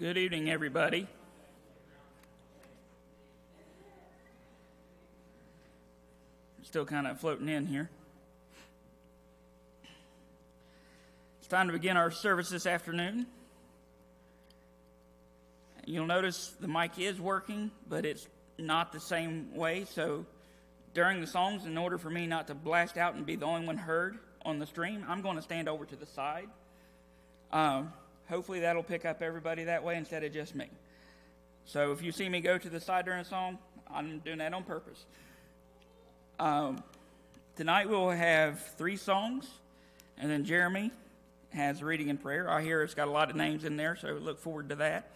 Good evening, everybody. Still kind of floating in here. It's time to begin our service this afternoon. You'll notice the mic is working, but it's not the same way. So during the songs, in order for me not to blast out and be the only one heard on the stream, I'm going to stand over to the side. Um, hopefully, that'll pick up everybody that way instead of just me. So if you see me go to the side during a song, I'm doing that on purpose. Um, tonight we'll have three songs, and then Jeremy has reading and prayer. I hear it's got a lot of names in there, so look forward to that.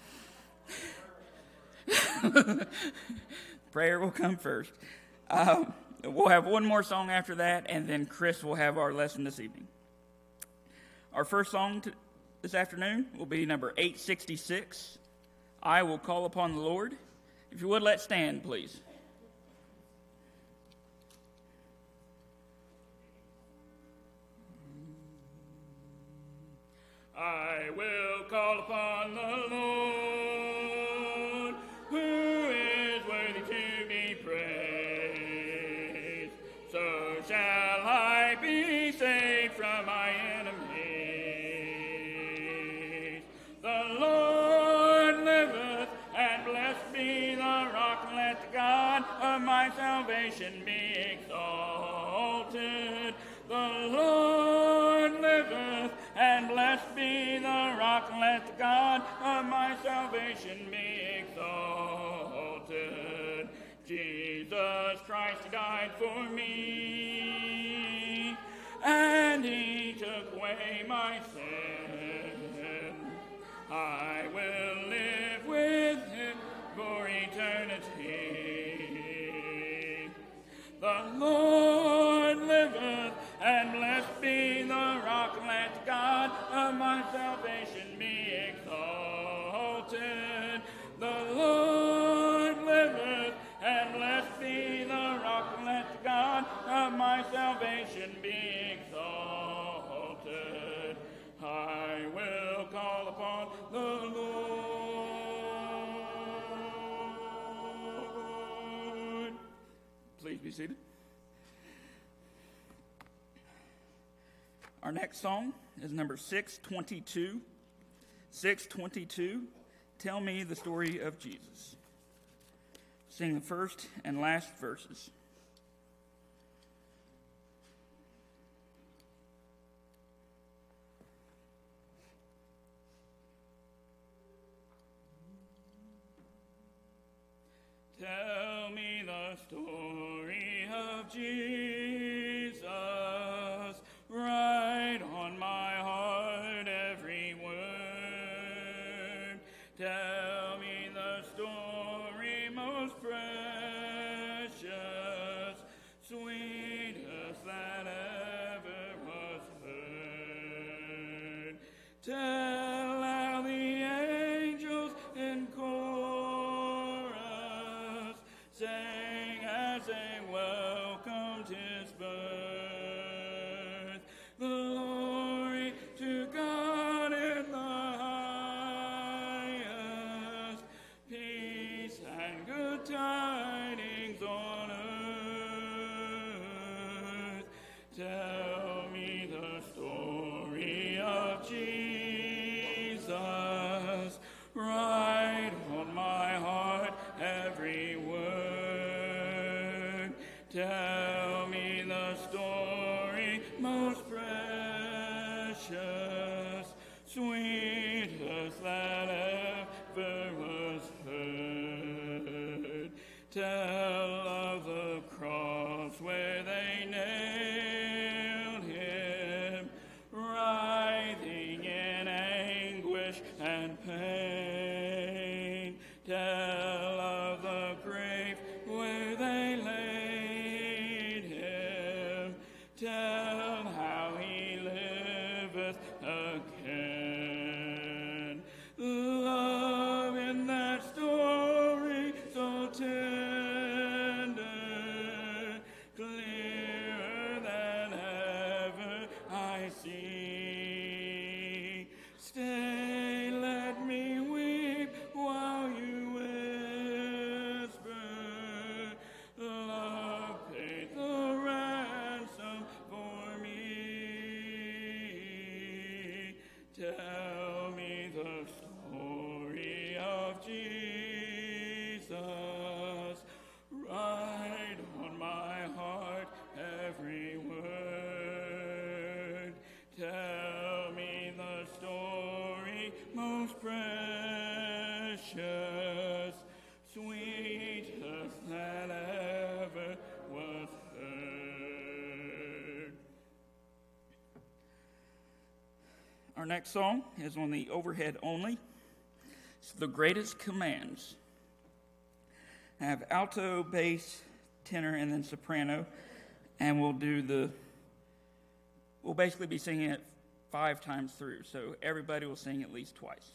prayer will come first. Um, we'll have one more song after that, and then Chris will have our lesson this evening. Our first song this afternoon will be number 866 I Will Call Upon the Lord. If you would, let's stand, please. I will call upon the Lord, God of my salvation be exalted. The Lord liveth, and blessed be the rock. Let God of my salvation be exalted. Jesus Christ died for me, and he took away my sin. I will live with him for eternity. The Lord liveth, and blessed be the rock. Let God of my salvation be exalted. The Lord liveth, and blessed be the rock. Let God of my salvation be exalted. I be seated. Our next song is number 622. 622. Tell me the story of Jesus. Sing the first and last verses. Tell me of Jesus. Word. Tell me the story of Jesus. Write on my heart every word. Tell Our next song is on the overhead only. It's the greatest commands. I have alto, bass, tenor, and then soprano, and we'll do the. We'll basically be singing it five times through, so everybody will sing at least twice.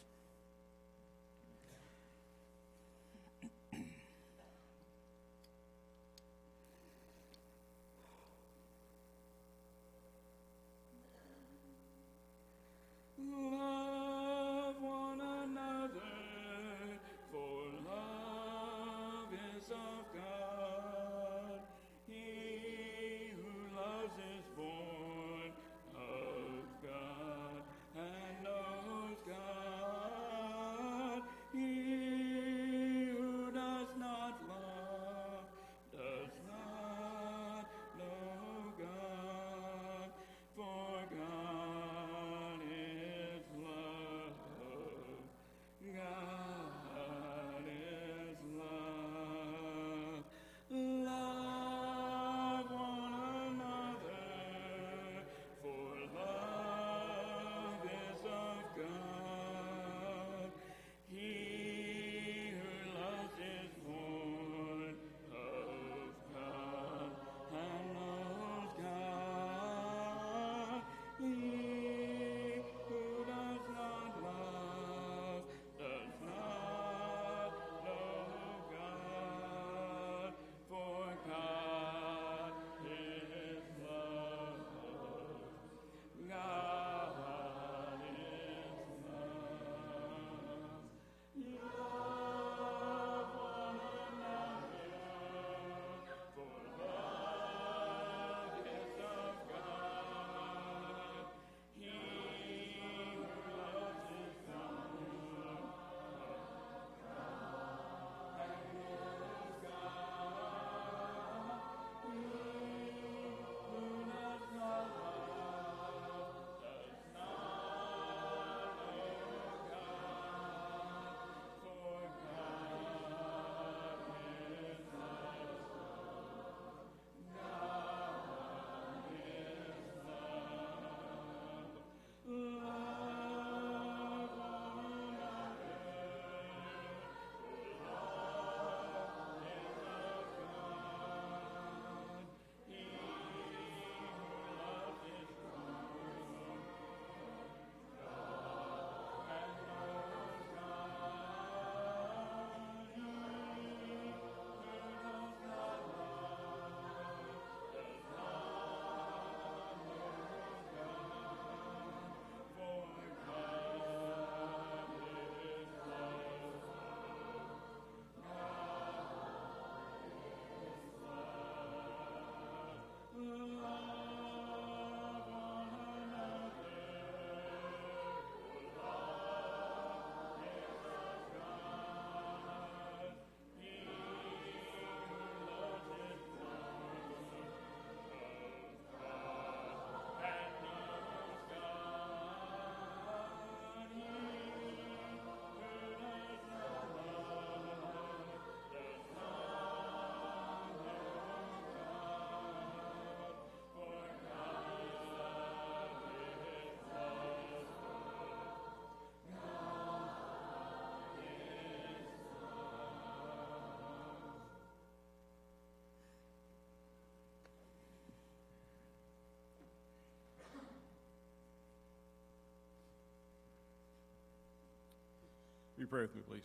Will you pray with me, please?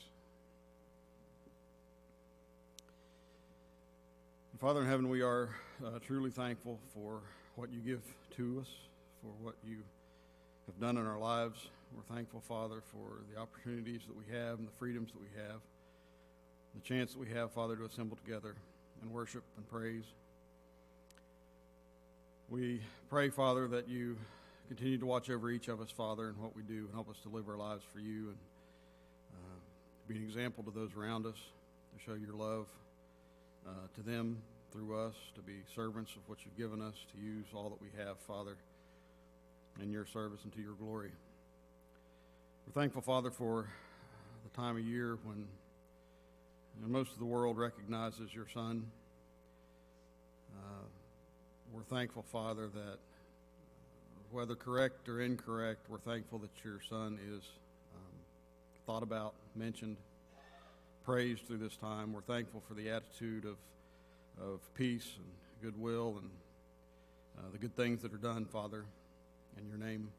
Father in heaven, we are uh, truly thankful for what you give to us, for what you have done in our lives. We're thankful, Father, for the opportunities that we have and the freedoms that we have, the chance that we have, Father, to assemble together and worship and praise. We pray, Father, that you continue to watch over each of us, Father, and what we do, and help us to live our lives for you and uh, be an example to those around us, to show your love uh, to them through us, to be servants of what you've given us, to use all that we have, Father, in your service and to your glory. We're thankful, Father, for the time of year when most of the world recognizes your Son. Uh, we're thankful, Father, that whether correct or incorrect, we're thankful that your Son is um, thought about, mentioned, praised through this time. We're thankful for the attitude of, of peace and goodwill and uh, the good things that are done, Father, in your name.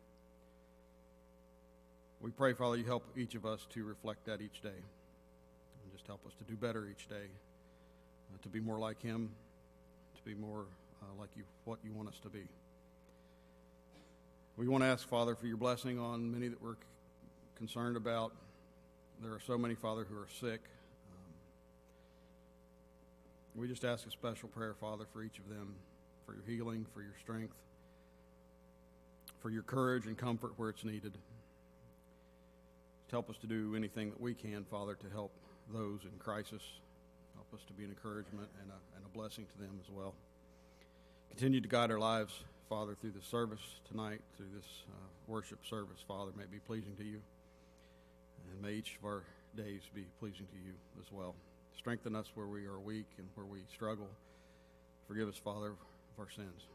We pray, Father, you help each of us to reflect that each day. And just help us to do better each day, uh, to be more like Him, to be more uh, like you, what you want us to be. We want to ask, Father, for your blessing on many that we're concerned about. There are so many, Father, who are sick. Um, we just ask a special prayer, Father, for each of them, for your healing, for your strength, for your courage and comfort where it's needed. Just help us to do anything that we can, Father, to help those in crisis. Help us to be an encouragement and a, and a blessing to them as well. Continue to guide our lives, Father, through this service tonight, through this uh, worship service, Father, may be pleasing to you. And may each of our days be pleasing to you as well. Strengthen us where we are weak and where we struggle. Forgive us, Father, of our sins.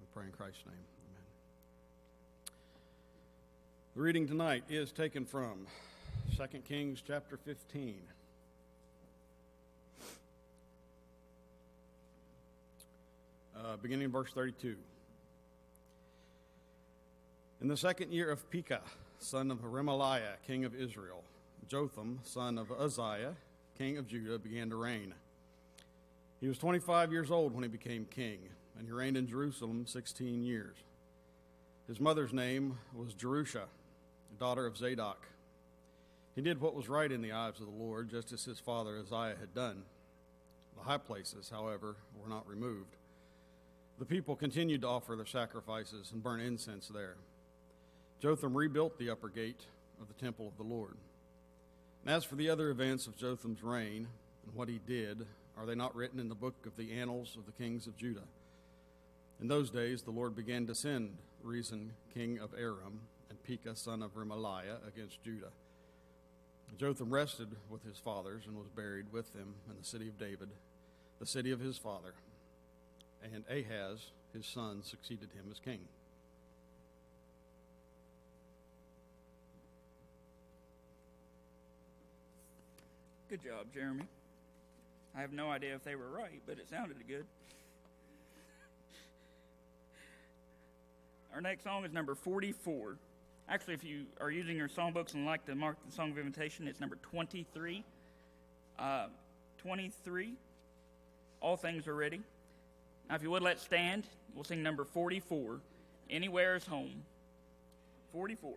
We pray in Christ's name. Amen. The reading tonight is taken from 2 Kings chapter 15. Uh, beginning in verse 32. In the second year of Pekah, son of Remaliah, king of Israel, Jotham, son of Uzziah, king of Judah, began to reign. He was 25 years old when he became king, and he reigned in Jerusalem 16 years. His mother's name was Jerusha, daughter of Zadok. He did what was right in the eyes of the Lord, just as his father Uzziah had done. The high places, however, were not removed. The people continued to offer their sacrifices and burn incense there. Jotham rebuilt the upper gate of the temple of the Lord. And as for the other events of Jotham's reign and what he did, are they not written in the book of the annals of the kings of Judah? In those days, the Lord began to send Rezin, king of Aram, and Pekah, son of Remaliah, against Judah. Jotham rested with his fathers and was buried with them in the city of David, the city of his father. And Ahaz, his son, succeeded him as king. Good job, Jeremy. I have no idea if they were right, but it sounded good. Our next song is number 44. Actually, if you are using your songbooks and like to mark the song of invitation, it's number 23. Uh, 23. All things are ready. Now, if you would, let's stand. We'll sing number 44. Anywhere is home. 44.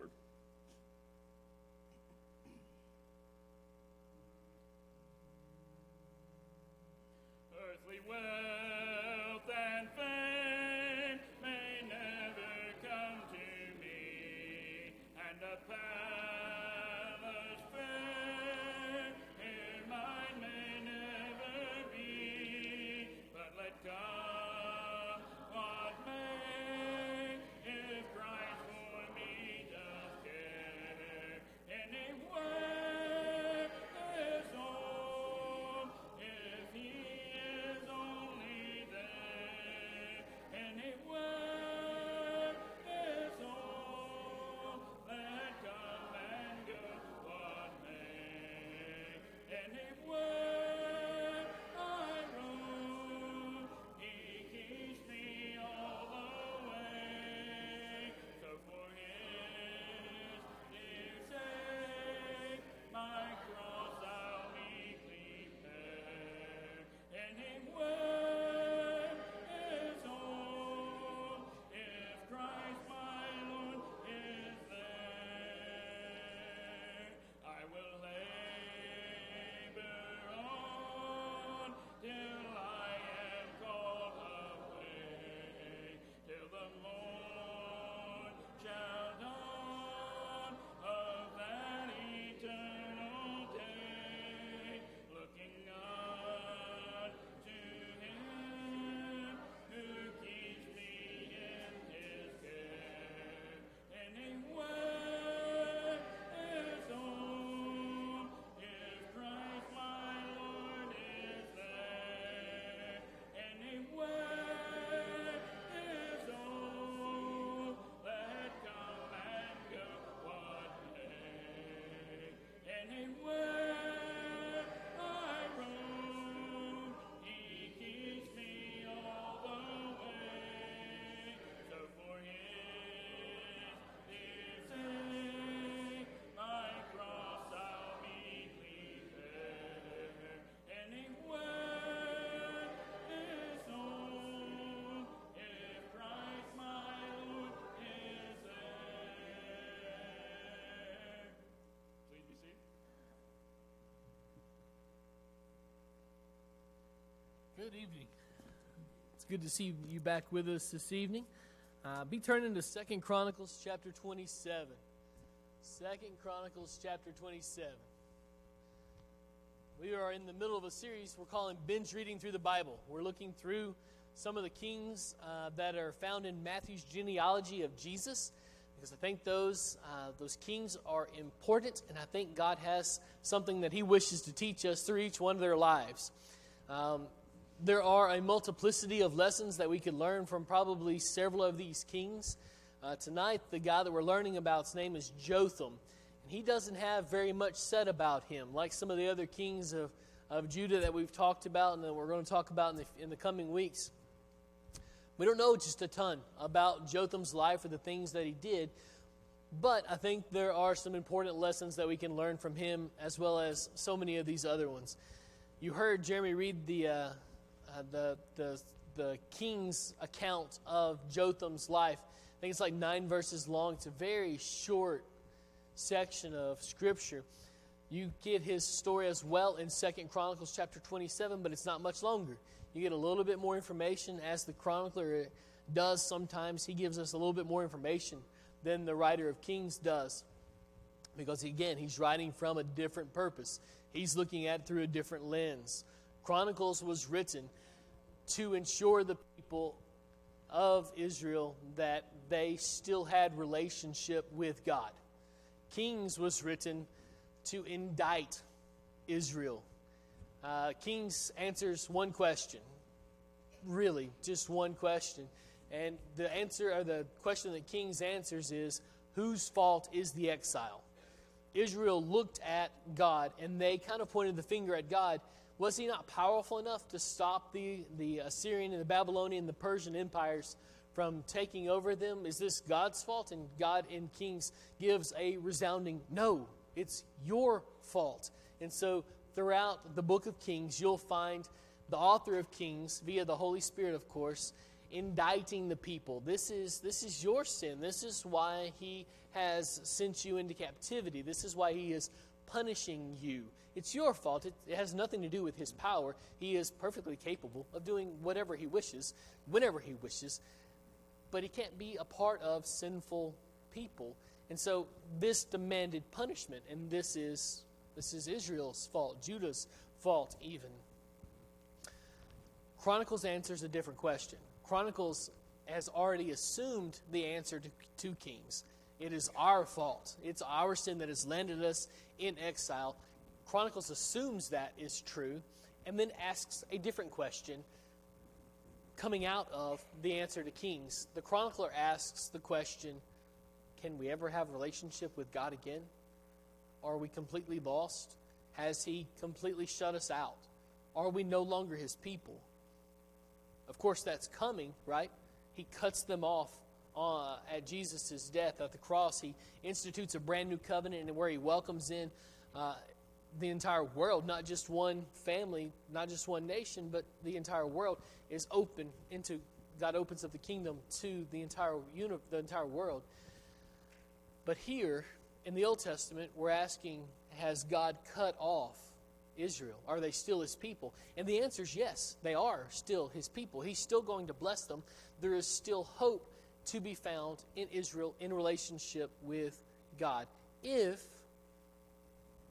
Good evening. It's good to see you back with us this evening. Uh, be turning to Second Chronicles chapter 27. Second Chronicles chapter 27. We are in the middle of a series we're calling Binge Reading Through the Bible. We're looking through some of the kings uh, that are found in Matthew's genealogy of Jesus because I think those, uh, those kings are important, and I think God has something that He wishes to teach us through each one of their lives. Um, there are a multiplicity of lessons that we could learn from probably several of these kings. Uh, tonight, the guy that we're learning about, his name is Jotham. And he doesn't have very much said about him, like some of the other kings of, of Judah that we've talked about and that we're going to talk about in the, in the coming weeks. We don't know just a ton about Jotham's life or the things that he did, but I think there are some important lessons that we can learn from him as well as so many of these other ones. You heard Jeremy read the, uh, Uh, the, the, the king's account of Jotham's life. I think it's like nine verses long. It's a very short section of scripture. You get his story as well in Second Chronicles chapter 27, but it's not much longer. You get a little bit more information as the chronicler does sometimes. He gives us a little bit more information than the writer of Kings does. Because again, he's writing from a different purpose. He's looking at it through a different lens. Chronicles was written to ensure the people of Israel that they still had relationship with God. Kings was written to indict Israel uh, Kings answers one question. Really, just one question. And the answer, or the question that Kings answers is whose fault is the exile? Israel looked at God and they kind of pointed the finger at God. Was he not powerful enough to stop the, the Assyrian and the Babylonian and the Persian empires from taking over them? Is this God's fault? And God in Kings gives a resounding no, it's your fault. And so throughout the book of Kings, you'll find the author of Kings, via the Holy Spirit, of course, indicting the people. This is, this is your sin. This is why he has sent you into captivity. This is why he is punishing you. It's your fault. It, it has nothing to do with his power. He is perfectly capable of doing whatever he wishes, whenever he wishes, but he can't be a part of sinful people. And so this demanded punishment, and this is this is Israel's fault, Judah's fault, even. Chronicles answers a different question. Chronicles has already assumed the answer to, to Kings. It is our fault. It's our sin that has landed us in exile. Chronicles assumes that is true and then asks a different question coming out of the answer to Kings. The chronicler asks the question Can we ever have a relationship with God again? Are we completely lost? Has He completely shut us out? Are we no longer His people? Of course, that's coming, right? He cuts them off uh, at Jesus' death at the cross. He institutes a brand new covenant where He welcomes in uh, the entire world, not just one family, not just one nation, but the entire world is open into God opens up the kingdom to the entire the entire world. But here, in the Old Testament, we're asking, has God cut off Israel? Are they still his people? And the answer is yes, they are still his people. He's still going to bless them. There is still hope to be found in Israel in relationship with God if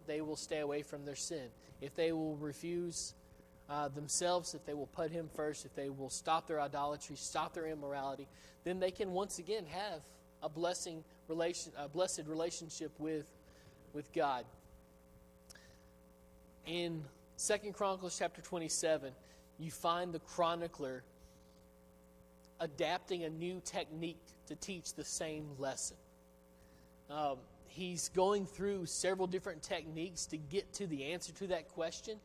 they will stay away from their sin, if they will refuse uh, themselves, if they will put Him first, if they will stop their idolatry, stop their immorality, then they can once again have a blessing relation, a blessed relationship with, with God. In Second Chronicles chapter 27, you find the chronicler adapting a new technique to teach the same lesson. Um, he's going through several different techniques to get to the answer to that question.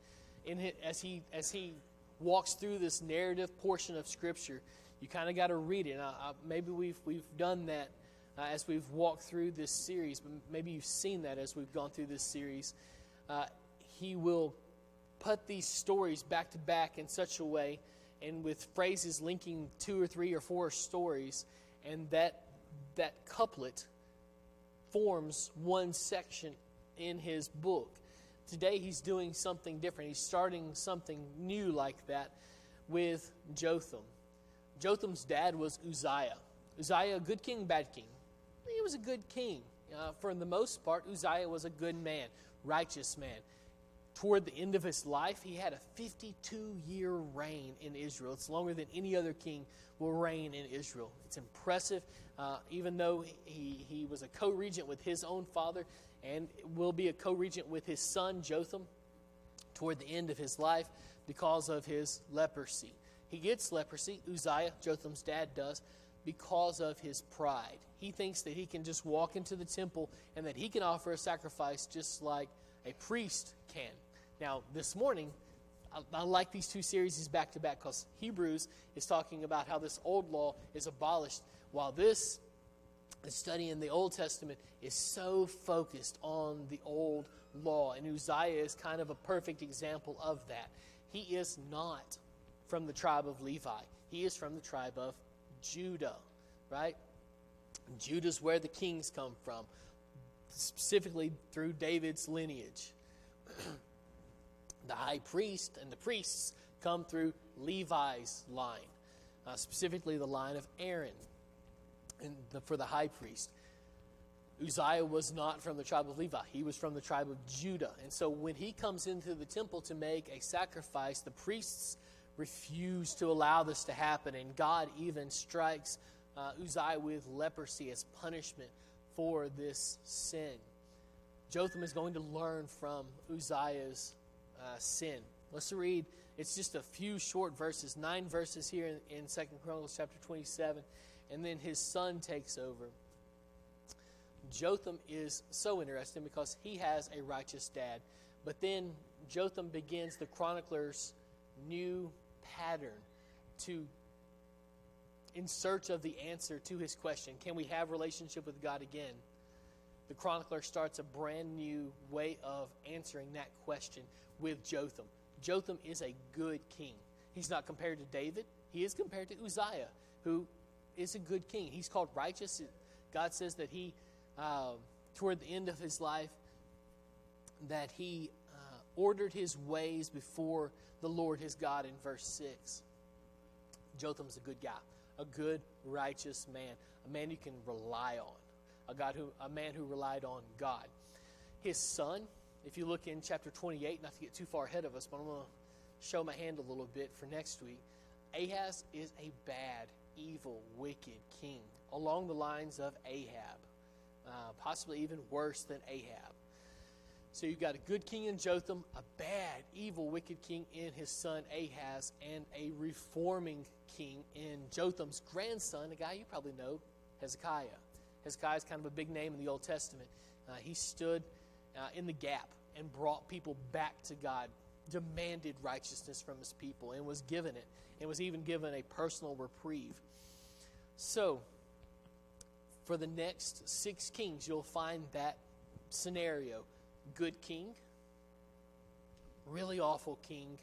And as he as he walks through this narrative portion of Scripture, you kind of got to read it. maybe we've we've done that uh, as we've walked through this series, but maybe you've seen that as we've gone through this series. Uh, he will put these stories back to back in such a way and with phrases linking two or three or four stories, and that, that couplet forms one section in his book. Today he's doing something different. He's starting something new like that. with Jotham. Jotham's dad was Uzziah. Uzziah, good king, bad king. He was a good king. Uh, for the most part, Uzziah was a good man, righteous man. Toward the end of his life, he had a 52 year reign in Israel. It's longer than any other king will reign in Israel. It's impressive, uh, even though he, he was a co regent with his own father and will be a co regent with his son Jotham toward the end of his life because of his leprosy. He gets leprosy, Uzziah, Jotham's dad, does, because of his pride. He thinks that he can just walk into the temple and that he can offer a sacrifice just like a priest can. Now, this morning, I, I like these two series back to back because Hebrews is talking about how this old law is abolished, while this study in the Old Testament is so focused on the old law, and Uzziah is kind of a perfect example of that. He is not from the tribe of Levi, he is from the tribe of Judah, right? Judah's where the kings come from, specifically through David's lineage. the high priest and the priests come through Levi's line, uh, specifically the line of Aaron the, for the high priest. Uzziah was not from the tribe of Levi. He was from the tribe of Judah. And so when he comes into the temple to make a sacrifice, the priests refuse to allow this to happen. And God even strikes uh, Uzziah with leprosy as punishment for this sin. Jotham is going to learn from Uzziah's uh, sin. Let's read, it's just a few short verses, nine verses here in, in 2 Chronicles chapter 27, and then his son takes over. Jotham is so interesting because he has a righteous dad. But then Jotham begins the chronicler's new pattern to in search of the answer to his question can we have relationship with god again the chronicler starts a brand new way of answering that question with jotham. Jotham is a good king. He's not compared to david. He is compared to uzziah who is a good king. He's called righteous. God says that he uh, toward the end of his life that he uh, ordered his ways before the Lord his God in verse 6. Jotham's a good guy, a good, righteous man, a man you can rely on, a, God who, a man who relied on God. His son, if you look in chapter 28, not to get too far ahead of us, but I'm going to show my hand a little bit for next week. Ahaz is a bad, evil, wicked king, along the lines of Ahab uh, possibly even worse than Ahab. So you've got a good king in Jotham, a bad, evil, wicked king in his son Ahaz, and a reforming king in Jotham's grandson, a guy you probably know, Hezekiah. Hezekiah is kind of a big name in the Old Testament. Uh, he stood uh, in the gap and brought people back to God, demanded righteousness from his people, and was given it, and was even given a personal reprieve. So, for the next six kings, you'll find that scenario good king, really awful king,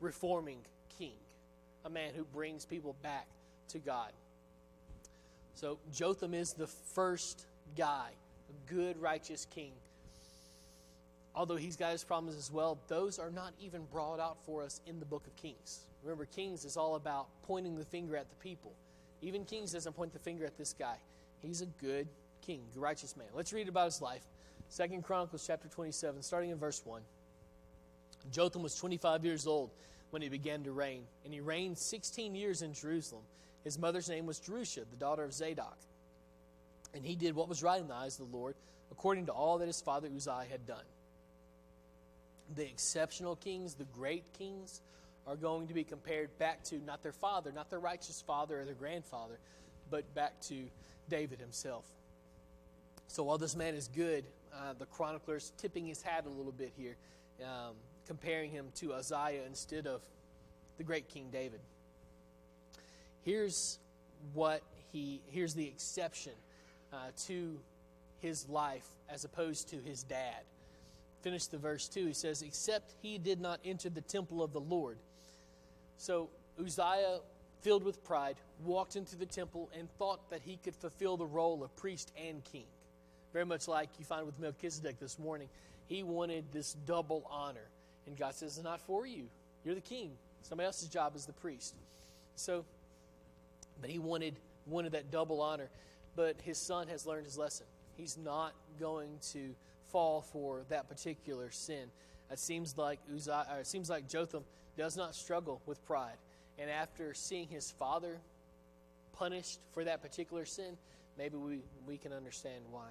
reforming king, a man who brings people back to God. So Jotham is the first guy, a good, righteous king. Although he's got his problems as well, those are not even brought out for us in the book of Kings. Remember, Kings is all about pointing the finger at the people. Even Kings doesn't point the finger at this guy. He's a good king, a righteous man. Let's read about his life. Second Chronicles chapter 27, starting in verse 1. Jotham was 25 years old when he began to reign, and he reigned 16 years in Jerusalem. His mother's name was Jerusha, the daughter of Zadok. And he did what was right in the eyes of the Lord, according to all that his father Uzziah had done. The exceptional kings, the great kings, are going to be compared back to not their father, not their righteous father or their grandfather, but back to David himself. So while this man is good, uh, the chronicler's tipping his hat a little bit here, um, comparing him to Uzziah instead of the great King David. Here's what he here's the exception uh, to his life as opposed to his dad. Finish the verse 2. He says, Except he did not enter the temple of the Lord so Uzziah, filled with pride, walked into the temple and thought that he could fulfill the role of priest and king. Very much like you find with Melchizedek this morning. He wanted this double honor. And God says, It's not for you. You're the king. Somebody else's job is the priest. So, but he wanted wanted that double honor. But his son has learned his lesson. He's not going to fall for that particular sin. It seems like Uzziah, uh, it seems like Jotham does not struggle with pride. And after seeing his father punished for that particular sin, maybe we, we can understand why.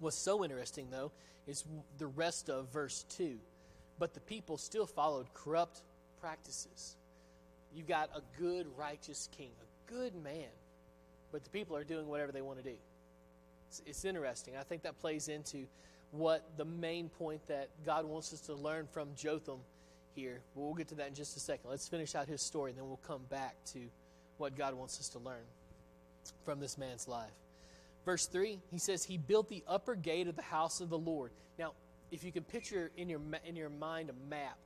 What's so interesting, though, is the rest of verse 2. But the people still followed corrupt practices. You've got a good, righteous king, a good man, but the people are doing whatever they want to do. It's, it's interesting. I think that plays into what the main point that God wants us to learn from Jotham here. We'll get to that in just a second. Let's finish out his story, and then we'll come back to what God wants us to learn from this man's life. Verse 3, he says, He built the upper gate of the house of the Lord. Now, if you can picture in your, in your mind a map,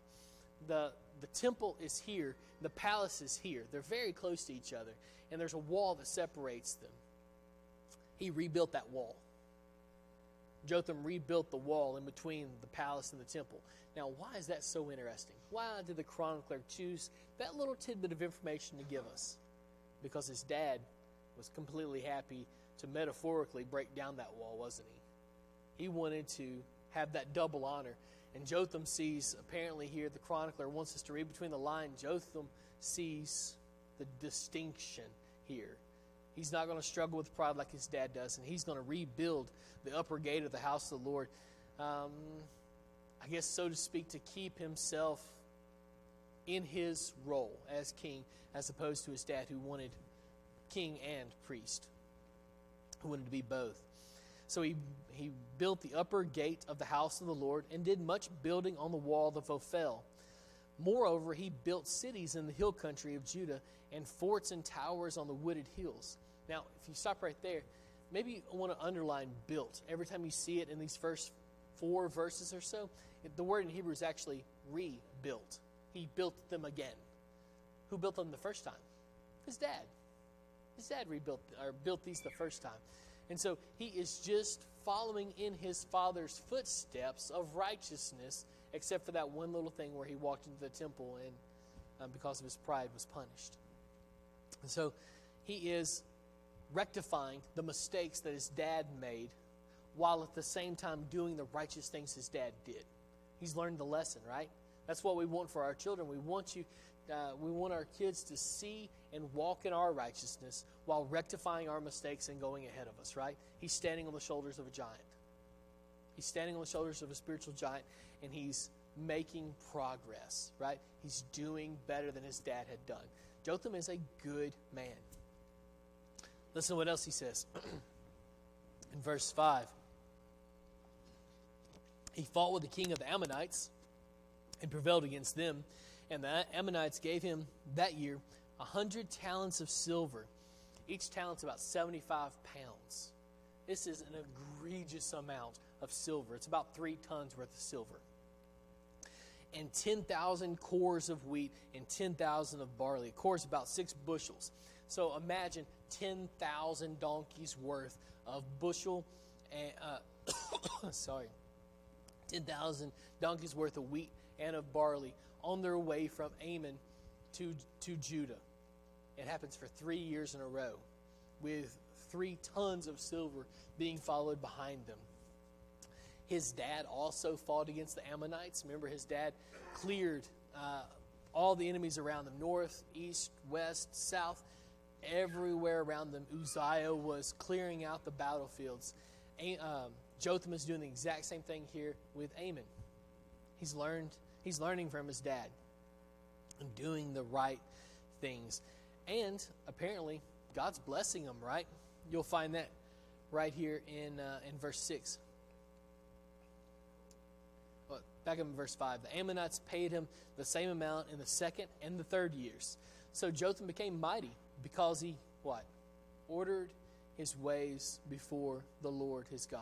the, the temple is here, the palace is here. They're very close to each other, and there's a wall that separates them. He rebuilt that wall. Jotham rebuilt the wall in between the palace and the temple. Now, why is that so interesting? Why did the chronicler choose that little tidbit of information to give us? Because his dad was completely happy to metaphorically break down that wall, wasn't he? He wanted to have that double honor. And Jotham sees, apparently, here, the chronicler wants us to read between the lines. Jotham sees the distinction here. He's not going to struggle with pride like his dad does, and he's going to rebuild the upper gate of the house of the Lord. Um, I guess, so to speak, to keep himself in his role as king, as opposed to his dad who wanted king and priest, who wanted to be both. So he, he built the upper gate of the house of the Lord and did much building on the wall of Ophel. Moreover, he built cities in the hill country of Judah and forts and towers on the wooded hills. Now, if you stop right there, maybe you want to underline built. Every time you see it in these first four verses or so, the word in Hebrew is actually rebuilt. He built them again. Who built them the first time? His dad. His dad rebuilt or built these the first time. And so he is just following in his father's footsteps of righteousness, except for that one little thing where he walked into the temple and um, because of his pride was punished. And so he is rectifying the mistakes that his dad made while at the same time doing the righteous things his dad did. He's learned the lesson, right? That's what we want for our children. We want you uh, we want our kids to see and walk in our righteousness while rectifying our mistakes and going ahead of us, right? He's standing on the shoulders of a giant. He's standing on the shoulders of a spiritual giant and he's making progress, right? He's doing better than his dad had done. Jotham is a good man. Listen to what else he says in verse 5. He fought with the king of the Ammonites and prevailed against them. And the Ammonites gave him that year a hundred talents of silver. Each talent's about 75 pounds. This is an egregious amount of silver. It's about three tons worth of silver. And 10,000 cors of wheat and 10,000 of barley. A cor is about six bushels. So imagine 10,000 donkeys worth of bushel and, uh, sorry, 10,000 donkeys worth of wheat and of barley on their way from Ammon to, to Judah. It happens for three years in a row, with three tons of silver being followed behind them. His dad also fought against the Ammonites. Remember, his dad cleared uh, all the enemies around them north, east, west, south, everywhere around them. Uzziah was clearing out the battlefields. Um, Jotham is doing the exact same thing here with Ammon. He's learned He's learning from his dad and doing the right things. And apparently, God's blessing him, right? You'll find that right here in, uh, in verse 6. Well, back in verse 5. The Ammonites paid him the same amount in the second and the third years. So Jotham became mighty because he, what? Ordered his ways before the Lord his God.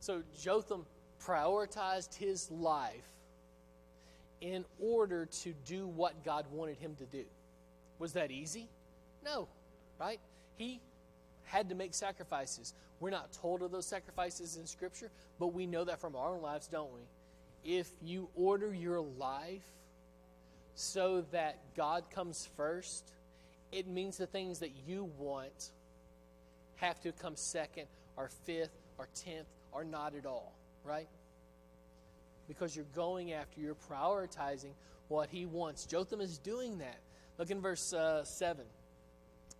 So Jotham prioritized his life in order to do what God wanted him to do. Was that easy? No, right? He had to make sacrifices. We're not told of those sacrifices in Scripture, but we know that from our own lives, don't we? If you order your life so that God comes first, it means the things that you want have to come second or fifth or tenth or not at all, right? Because you're going after, you're prioritizing what he wants. Jotham is doing that. Look in verse uh, 7.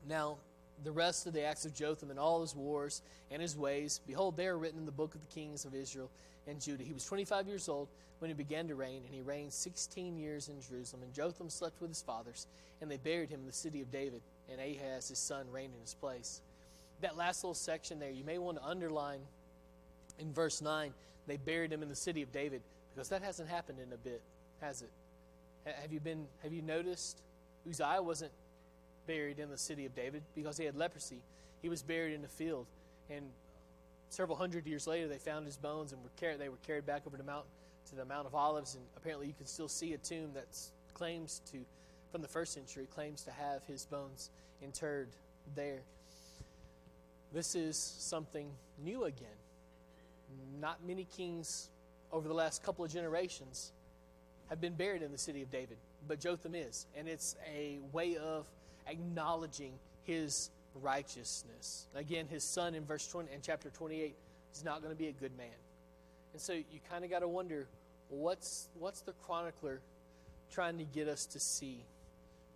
Now, the rest of the acts of Jotham and all his wars and his ways, behold, they are written in the book of the kings of Israel and Judah. He was 25 years old when he began to reign, and he reigned 16 years in Jerusalem. And Jotham slept with his fathers, and they buried him in the city of David, and Ahaz, his son, reigned in his place. That last little section there, you may want to underline in verse 9, they buried him in the city of David, because that hasn't happened in a bit, has it? Have you been have you noticed Uzziah wasn't buried in the city of David because he had leprosy. He was buried in a field and several hundred years later they found his bones and were carried they were carried back over to Mount to the Mount of Olives and apparently you can still see a tomb that claims to from the first century claims to have his bones interred there. This is something new again. Not many kings over the last couple of generations have been buried in the city of David, but Jotham is. And it's a way of acknowledging his righteousness. Again, his son in verse 20 and chapter 28 is not going to be a good man. And so you kind of got to wonder what's what's the chronicler trying to get us to see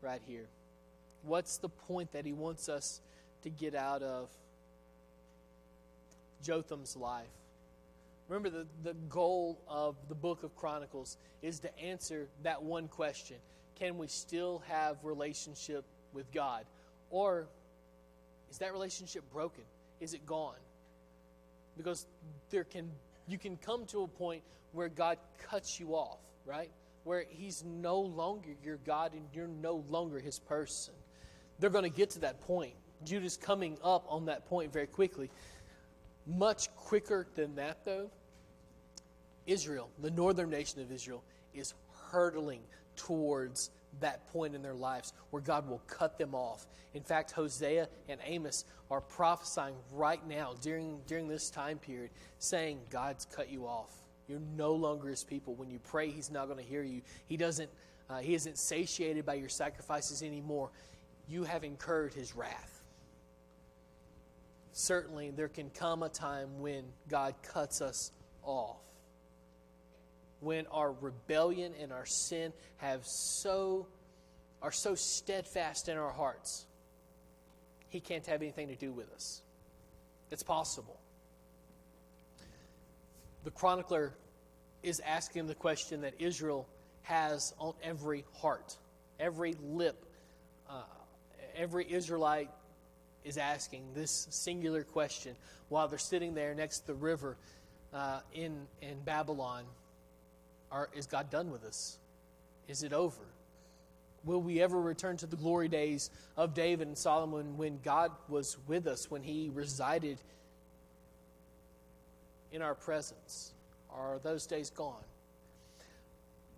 right here? What's the point that he wants us to get out of Jotham's life? Remember, the, the goal of the book of Chronicles is to answer that one question Can we still have relationship with God? Or is that relationship broken? Is it gone? Because there can you can come to a point where God cuts you off, right? Where he's no longer your God and you're no longer his person. They're going to get to that point. Judah's coming up on that point very quickly. Much quicker than that, though, Israel, the northern nation of Israel, is hurtling towards that point in their lives where God will cut them off. In fact, Hosea and Amos are prophesying right now during, during this time period, saying, God's cut you off. You're no longer his people. When you pray, he's not going to hear you. He doesn't uh, he isn't satiated by your sacrifices anymore. You have incurred his wrath. Certainly, there can come a time when God cuts us off when our rebellion and our sin have so are so steadfast in our hearts he can't have anything to do with us. It's possible. The chronicler is asking the question that israel has on every heart every lip uh, every israelite is asking this singular question while they're sitting there next to the river uh, in, in babylon are, is God done with us? Is it over? Will we ever return to the glory days of David and Solomon when God was with us, when he resided in our presence? Are those days gone?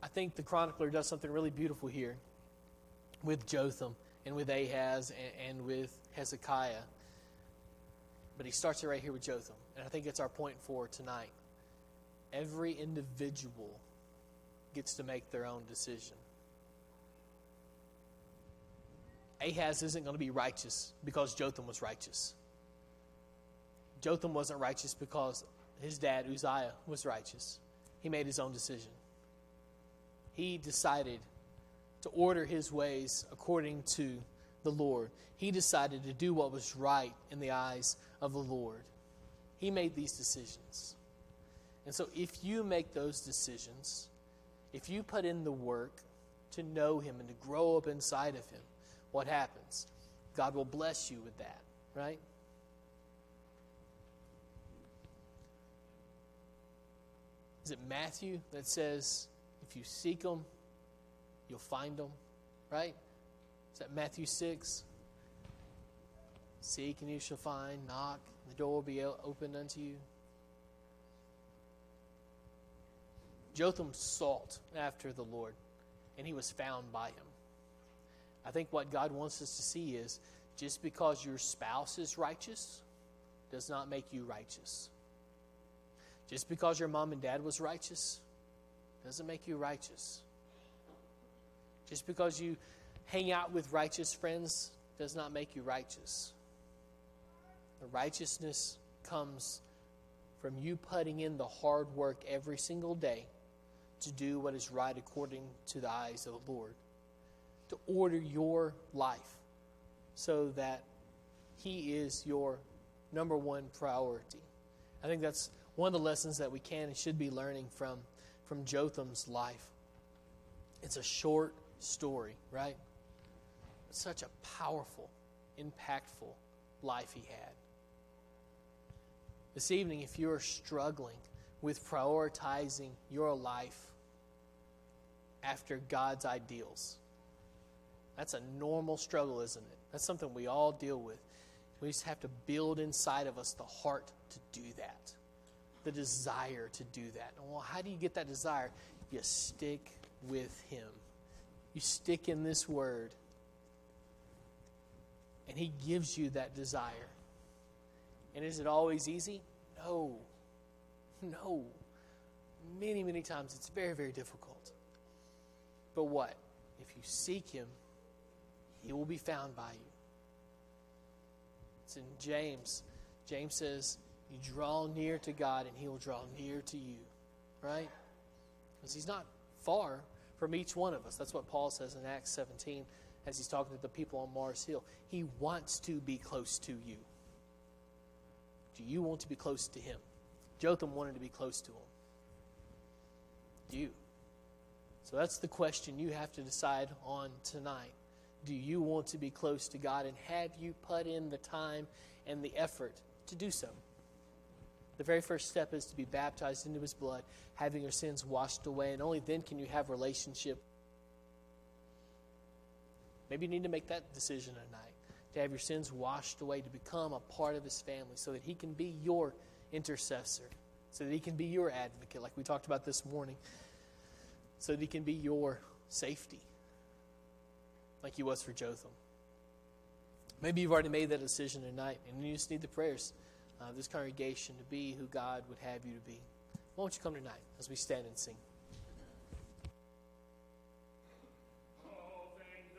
I think the chronicler does something really beautiful here with Jotham and with Ahaz and, and with Hezekiah. But he starts it right here with Jotham. And I think it's our point for tonight. Every individual gets to make their own decision. Ahaz isn't going to be righteous because Jotham was righteous. Jotham wasn't righteous because his dad, Uzziah, was righteous. He made his own decision. He decided to order his ways according to the Lord. He decided to do what was right in the eyes of the Lord. He made these decisions. And so, if you make those decisions, if you put in the work to know Him and to grow up inside of Him, what happens? God will bless you with that, right? Is it Matthew that says, if you seek Him, you'll find Him, right? Is that Matthew 6? Seek and you shall find, knock, and the door will be opened unto you. Jotham sought after the Lord, and he was found by him. I think what God wants us to see is just because your spouse is righteous does not make you righteous. Just because your mom and dad was righteous doesn't make you righteous. Just because you hang out with righteous friends does not make you righteous. The righteousness comes from you putting in the hard work every single day to do what is right according to the eyes of the Lord, to order your life so that He is your number one priority. I think that's one of the lessons that we can and should be learning from, from Jotham's life. It's a short story, right? Such a powerful, impactful life he had. This evening, if you're struggling with prioritizing your life after God's ideals, that's a normal struggle, isn't it? That's something we all deal with. We just have to build inside of us the heart to do that, the desire to do that. Well, how do you get that desire? You stick with Him, you stick in this Word, and He gives you that desire. And is it always easy? No. No. Many, many times it's very, very difficult. But what? If you seek Him, He will be found by you. It's in James. James says, You draw near to God, and He will draw near to you. Right? Because He's not far from each one of us. That's what Paul says in Acts 17 as he's talking to the people on Mars Hill. He wants to be close to you. Do you want to be close to him? Jotham wanted to be close to him. Do you? So that's the question you have to decide on tonight. Do you want to be close to God? And have you put in the time and the effort to do so? The very first step is to be baptized into his blood, having your sins washed away, and only then can you have relationship. Maybe you need to make that decision tonight to have your sins washed away, to become a part of his family, so that he can be your intercessor, so that he can be your advocate, like we talked about this morning, so that he can be your safety, like he was for Jotham. Maybe you've already made that decision tonight, and you just need the prayers of this congregation to be who God would have you to be. Why don't you come tonight as we stand and sing? All things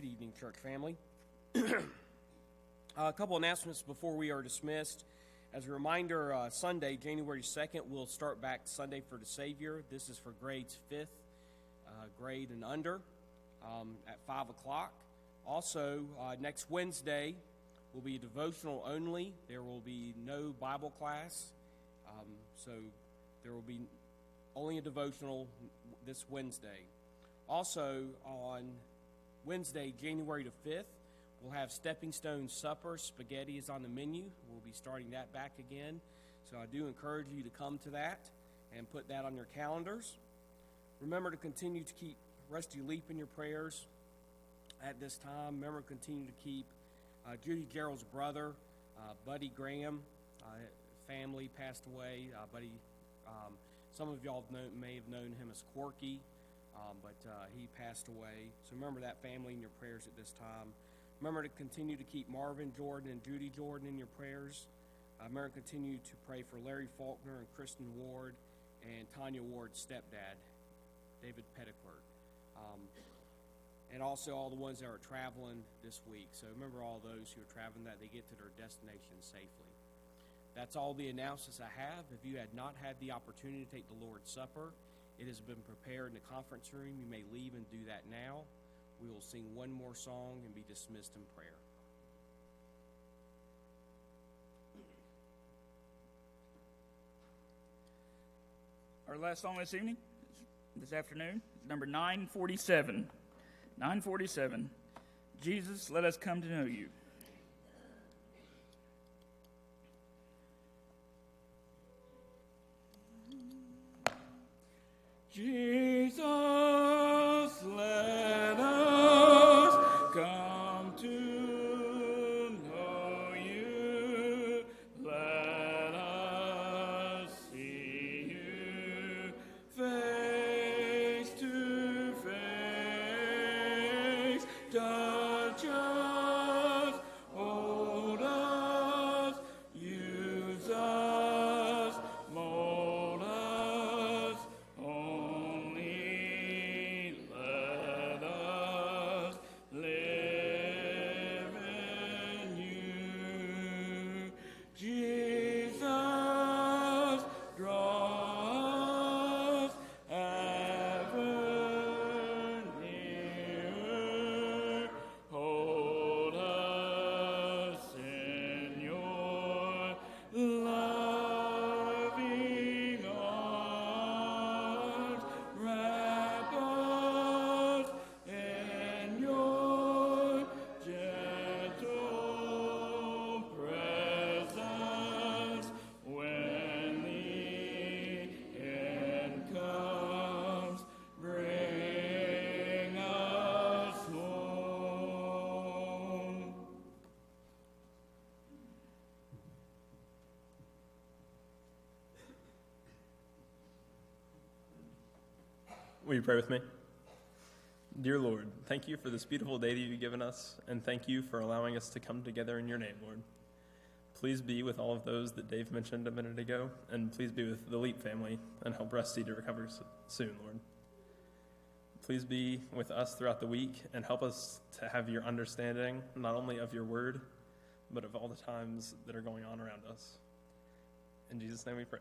Good evening, church family. a couple announcements before we are dismissed. As a reminder, uh, Sunday, January 2nd, we'll start back Sunday for the Savior. This is for grades 5th uh, grade and under um, at 5 o'clock. Also, uh, next Wednesday will be devotional only. There will be no Bible class. Um, so there will be only a devotional this Wednesday. Also, on Wednesday, January the 5th, we'll have Stepping Stone Supper. Spaghetti is on the menu. We'll be starting that back again. So I do encourage you to come to that and put that on your calendars. Remember to continue to keep Rusty Leap in your prayers at this time. Remember to continue to keep uh, Judy Gerald's brother, uh, Buddy Graham, uh, family passed away. Uh, Buddy, um, some of y'all know, may have known him as Corky, um, but uh, he passed away. So remember that family in your prayers at this time. Remember to continue to keep Marvin Jordan and Judy Jordan in your prayers. Uh, remember to continue to pray for Larry Faulkner and Kristen Ward and Tanya Ward's stepdad, David Petticourt. Um, and also all the ones that are traveling this week. So remember all those who are traveling that they get to their destination safely. That's all the announcements I have. If you had not had the opportunity to take the Lord's Supper, it has been prepared in the conference room. You may leave and do that now. We will sing one more song and be dismissed in prayer. Our last song this evening, this afternoon, is number 947. 947. Jesus, let us come to know you. Jesus, Will you pray with me? Dear Lord, thank you for this beautiful day that you've given us, and thank you for allowing us to come together in your name, Lord. Please be with all of those that Dave mentioned a minute ago, and please be with the Leap family and help Rusty to recover soon, Lord. Please be with us throughout the week and help us to have your understanding, not only of your word, but of all the times that are going on around us. In Jesus' name we pray.